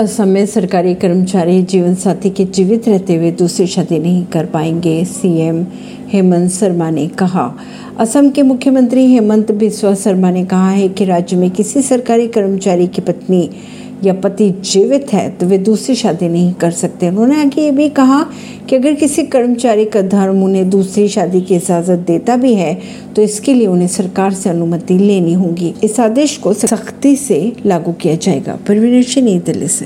असम में सरकारी कर्मचारी जीवन साथी के जीवित रहते हुए दूसरी शादी नहीं कर पाएँगे, सीएम हेमंत शर्मा ने कहा। असम के मुख्यमंत्री हेमंत बिस्वा शर्मा ने कहा है कि राज्य में किसी सरकारी कर्मचारी की पत्नी या पति जीवित है तो वे दूसरी शादी नहीं कर सकते। उन्होंने आगे ये भी कहा कि अगर किसी कर्मचारी का धर्म उन्हें दूसरी शादी की इजाज़त देता भी है तो इसके लिए उन्हें सरकार से अनुमति लेनी होगी। इस आदेश को सख्ती से लागू किया जाएगा। परवीन नई दिल्ली से।